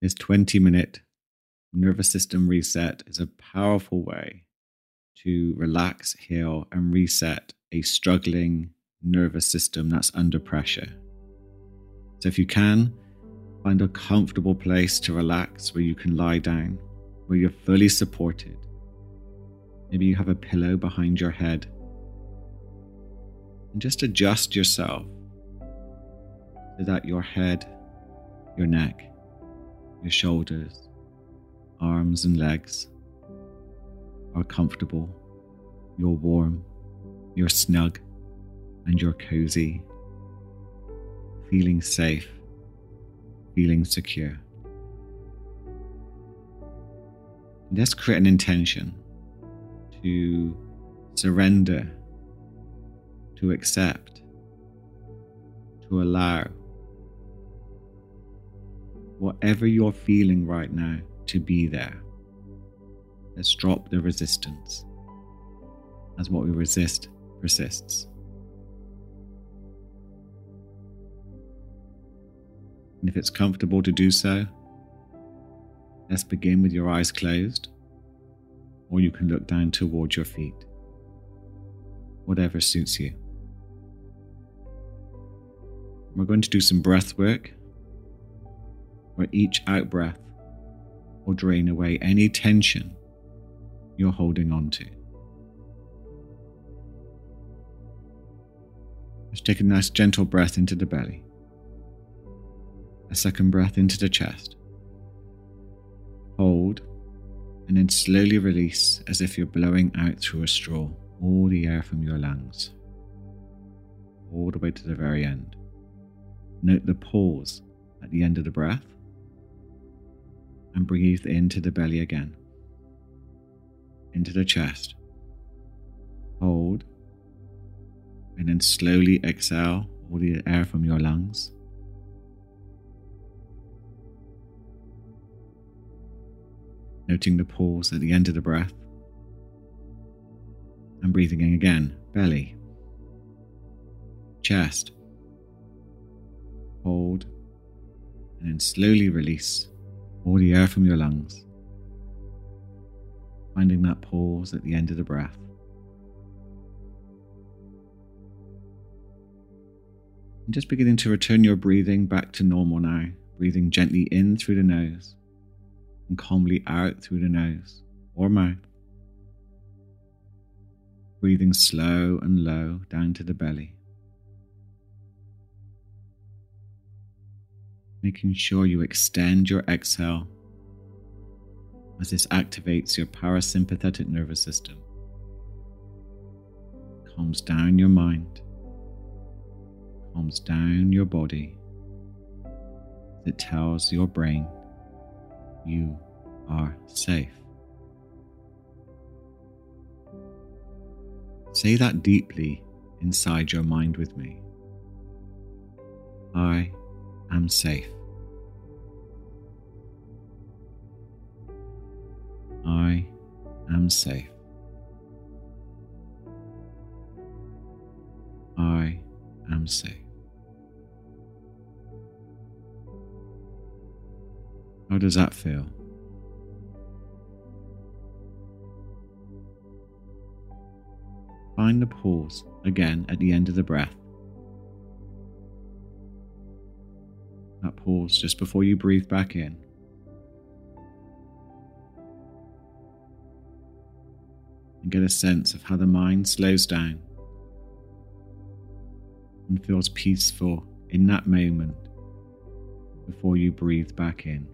This 20 minute nervous system reset is a powerful way to relax, heal, and reset a struggling nervous system that's under pressure. So, if you can, find a comfortable place to relax where you can lie down, where you're fully supported. Maybe you have a pillow behind your head. And just adjust yourself so that your head, your neck, your shoulders, arms, and legs are comfortable, you're warm, you're snug, and you're cozy, feeling safe, feeling secure. Let's create an intention to surrender, to accept, to allow whatever you're feeling right now to be there. Let's drop the resistance, as what we resist persists. And if it's comfortable to do so, let's begin with your eyes closed, or you can look down towards your feet, whatever suits you. We're going to do some breath work where each out breath will drain away any tension you're holding on to. Just take a nice gentle breath into the belly. A second breath into the chest. Hold, and then slowly release as if you're blowing out through a straw all the air from your lungs, all the way to the very end. Note the pause at the end of the breath and breathe into the belly again, into the chest. Hold, and then slowly exhale all the air from your lungs. Noting the pause at the end of the breath. And breathing in again, belly, chest, hold, and then slowly release all the air from your lungs, finding that pause at the end of the breath. And just beginning to return your breathing back to normal now, breathing gently in through the nose and calmly out through the nose or mouth. Breathing slow and low down to the belly. Making sure you extend your exhale as this activates your parasympathetic nervous system, calms down your mind, calms down your body. It tells your brain you are safe. Say that deeply inside your mind with me. I am safe. I am safe. I am safe. How does that feel? Find the pause again at the end of the breath That pause just before you breathe back in. And get a sense of how the mind slows down and feels peaceful in that moment before you breathe back in.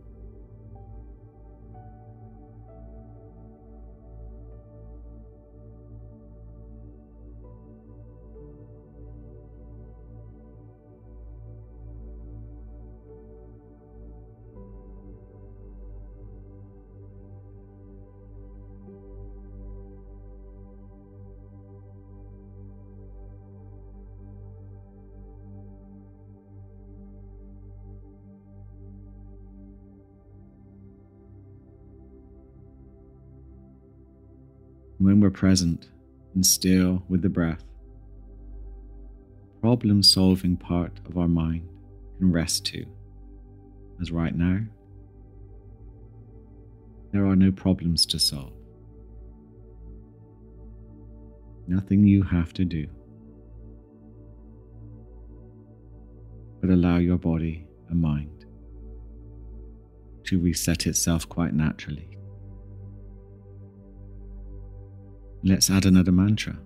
When we're present and still with the breath, problem solving part of our mind can rest too. As right now, There are no problems to solve. Nothing you have to do. But allow your body and mind to reset itself quite naturally. Let's add another mantra.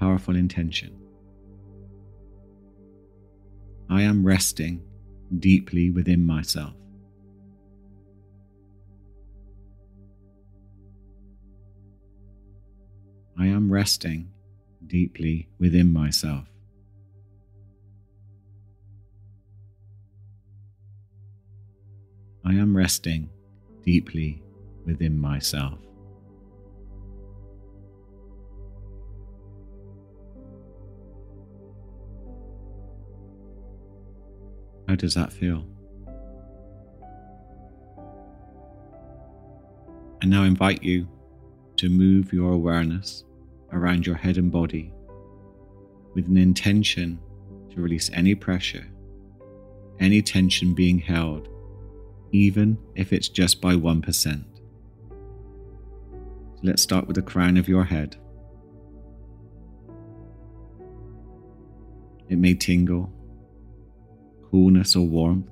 Powerful intention. I am resting deeply within myself. I am resting deeply within myself. I am resting deeply within myself. How does that feel? I now invite you to move your awareness around your head and body with an intention to release any pressure, any tension being held, even if it's just by 1%. So let's start with the crown of your head. It may tingle, coolness er or warmth,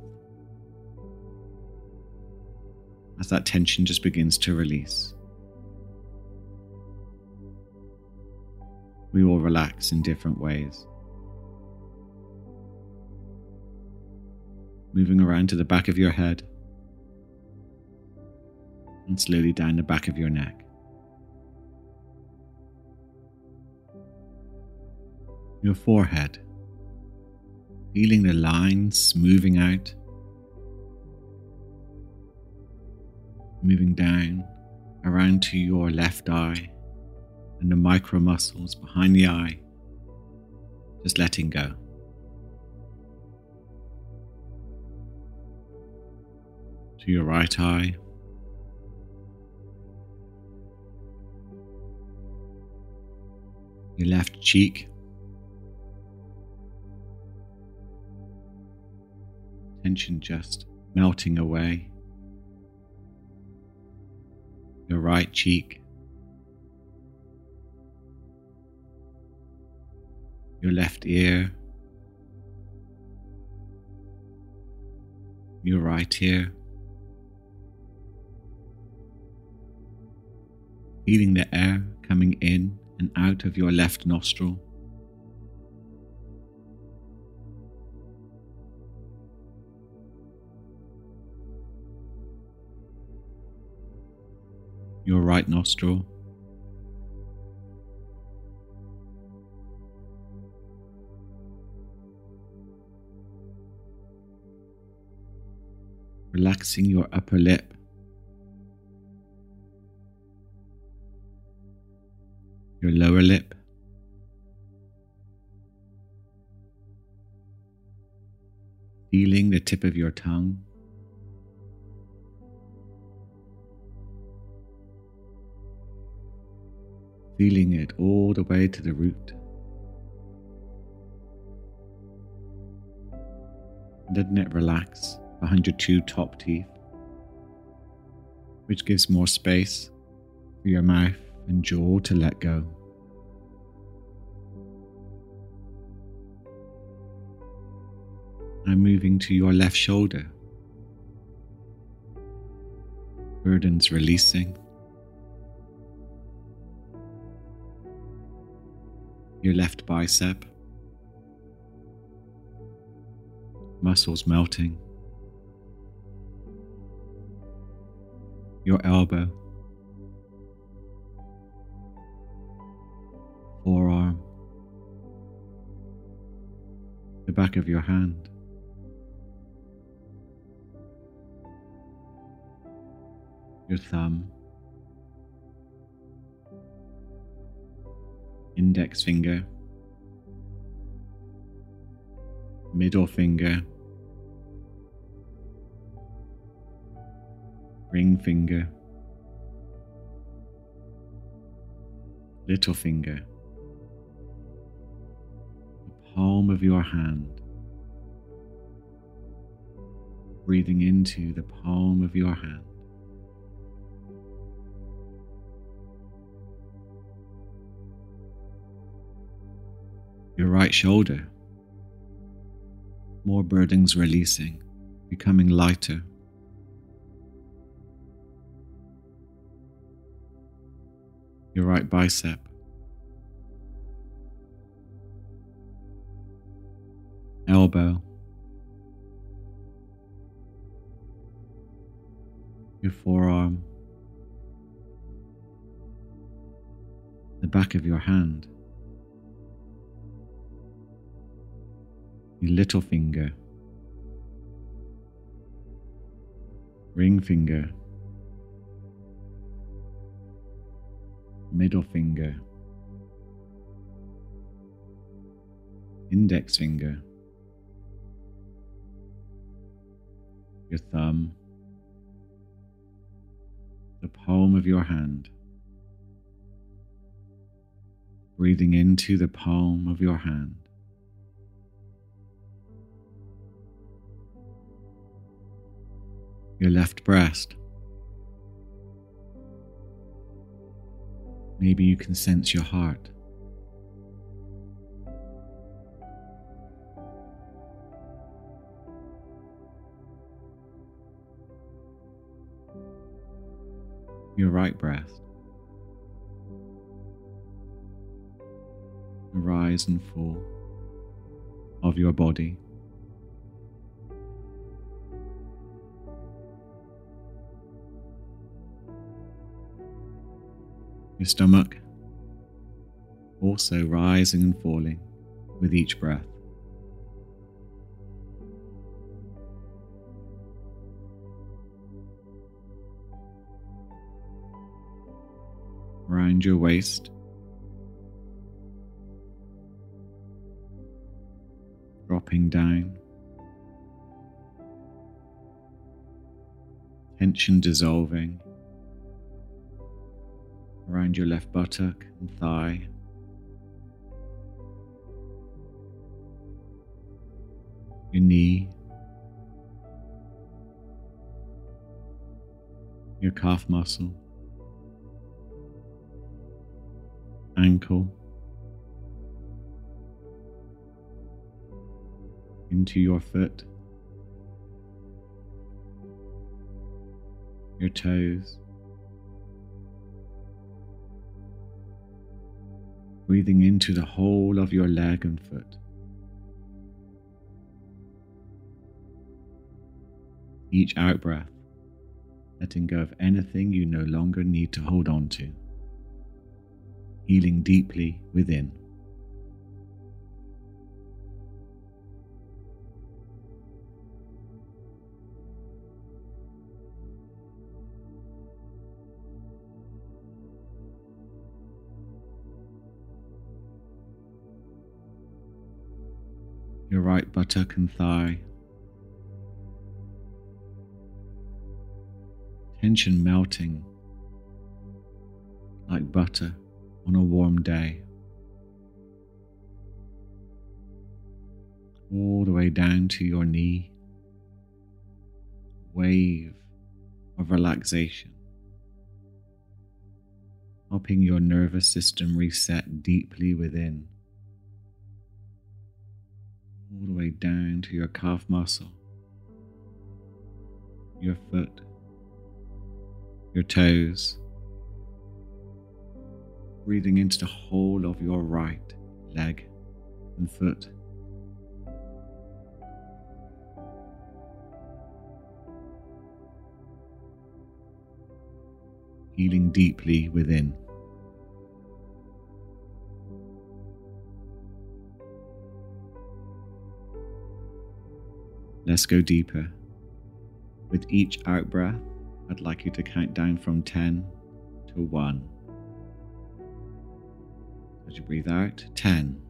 as that tension just begins to release. we all relax in different ways. Moving around to the back of your head and slowly down the back of your neck. Your forehead, feeling the lines smoothing out, moving down around to your left eye and the micro muscles behind the eye, just letting go. To your right eye, your left cheek, tension just melting away, your right cheek. your left ear, your right ear. Feeling the air coming in and out of your left nostril. Your right nostril. relaxing your upper lip. Your lower lip. Feeling the tip of your tongue. Feeling it all the way to the root. Doesn't it relax? behind your two top teeth, which gives more space for your mouth and jaw to let go. Now moving to your left shoulder. Burdens releasing. Your left bicep. Muscles melting. your elbow, forearm, the back of your hand. Your thumb, index finger, middle finger, ring finger, little finger, the palm of your hand, breathing into the palm of your hand. Your right shoulder, more burdens releasing, becoming lighter. Your right bicep, elbow, your forearm, the back of your hand, your little finger, ring finger, middle finger, index finger, your thumb, the palm of your hand, breathing into the palm of your hand. Your left breast. Maybe you can sense your heart. your right breast. The rise and fall of your body. Your stomach also rising and falling with each breath. around your waist. Dropping down. Tension dissolving around your left buttock and thigh. Your knee, your calf muscle. ankle into your foot, your toes, breathing into the whole of your leg and foot. Each out breath, letting go of anything you no longer need to hold on to healing deeply within. Right buttock and thigh. Tension melting like butter on a warm day. All the way down to your knee, wave of relaxation, helping your nervous system reset deeply within. All the way down to your calf muscle, your foot, your toes breathing into the whole of your right leg and foot. Healing deeply within. Let's go deeper. With each out breath, I'd like you to count down from 10 to 1. As you breathe out, 10.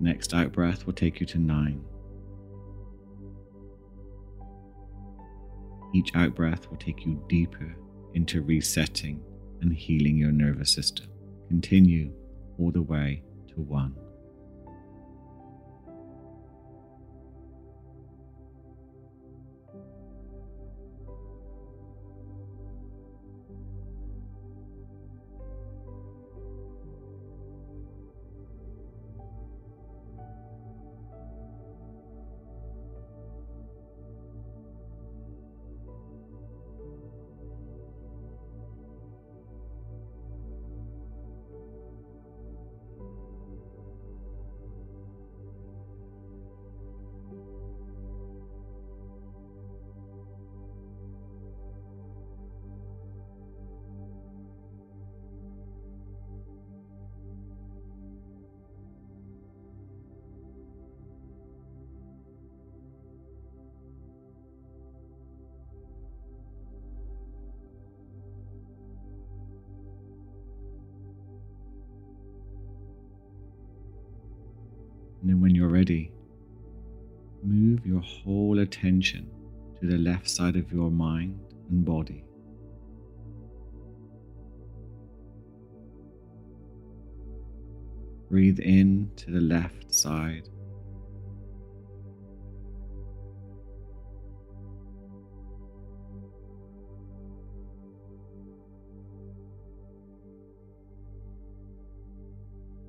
Next out breath will take you to 9. Each out breath will take you deeper into resetting and healing your nervous system. Continue all the way to And then when you're ready, move your whole attention to the left side of your mind and body. Breathe in to the left side.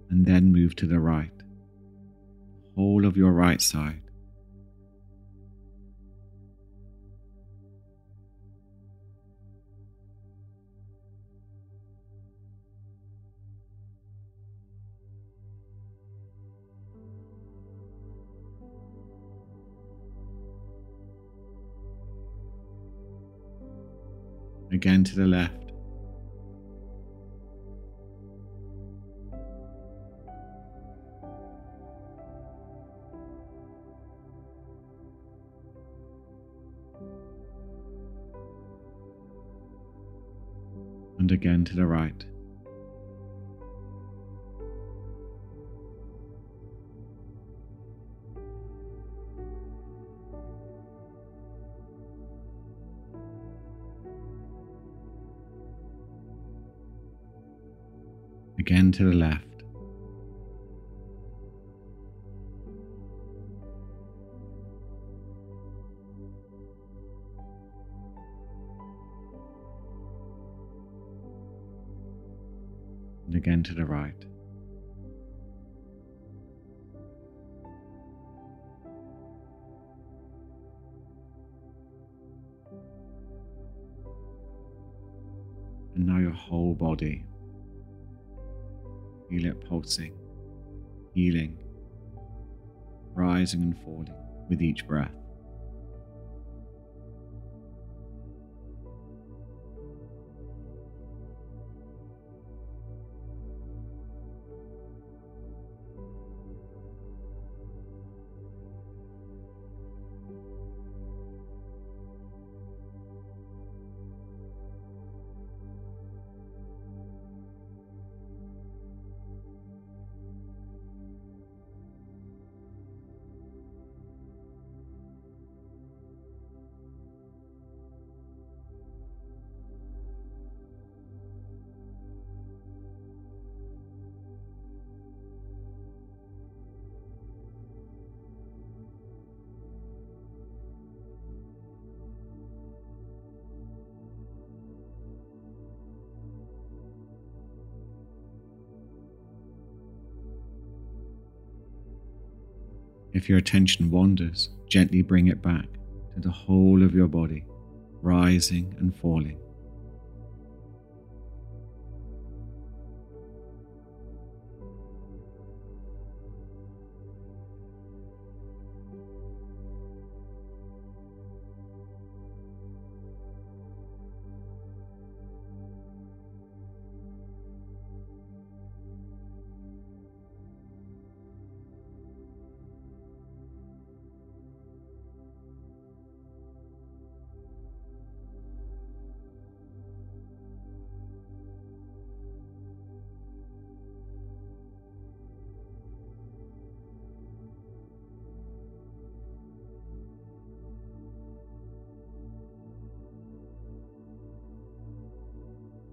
And then move to the right, whole of your right side. again to the left. And again to the right. again to the left. Again to the right. And now your whole body. Feel it pulsing, healing, rising and falling with each breath. If your attention wanders, gently bring it back to the whole of your body, rising and falling.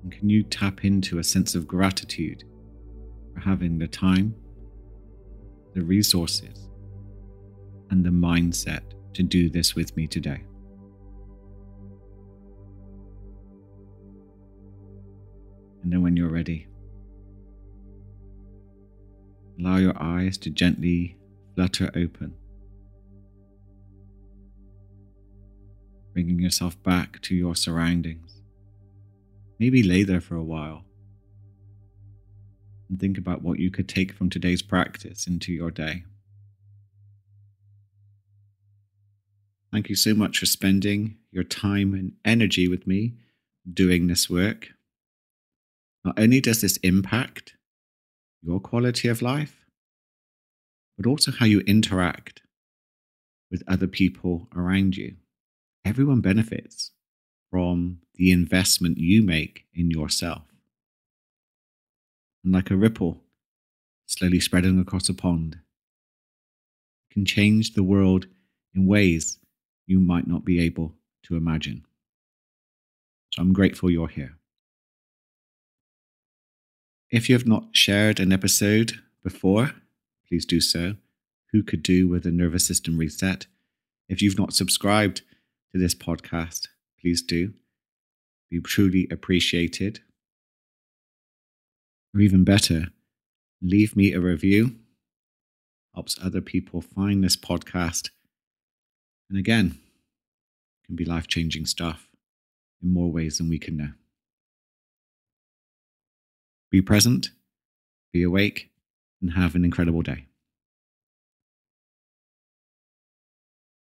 And can you tap into a sense of gratitude for having the time, the resources, and the mindset to do this with me today? And then, when you're ready, allow your eyes to gently flutter open, bringing yourself back to your surroundings. Maybe lay there for a while and think about what you could take from today's practice into your day. Thank you so much for spending your time and energy with me doing this work. Not only does this impact your quality of life, but also how you interact with other people around you. Everyone benefits from the investment you make in yourself. And like a ripple slowly spreading across a pond, can change the world in ways you might not be able to imagine. So I'm grateful you're here. If you have not shared an episode before, please do so. Who could do with a nervous system reset? If you've not subscribed to this podcast, please do. Be truly appreciated. Or even better, leave me a review. Helps other people find this podcast. And again, can be life changing stuff in more ways than we can know. Be present, be awake, and have an incredible day.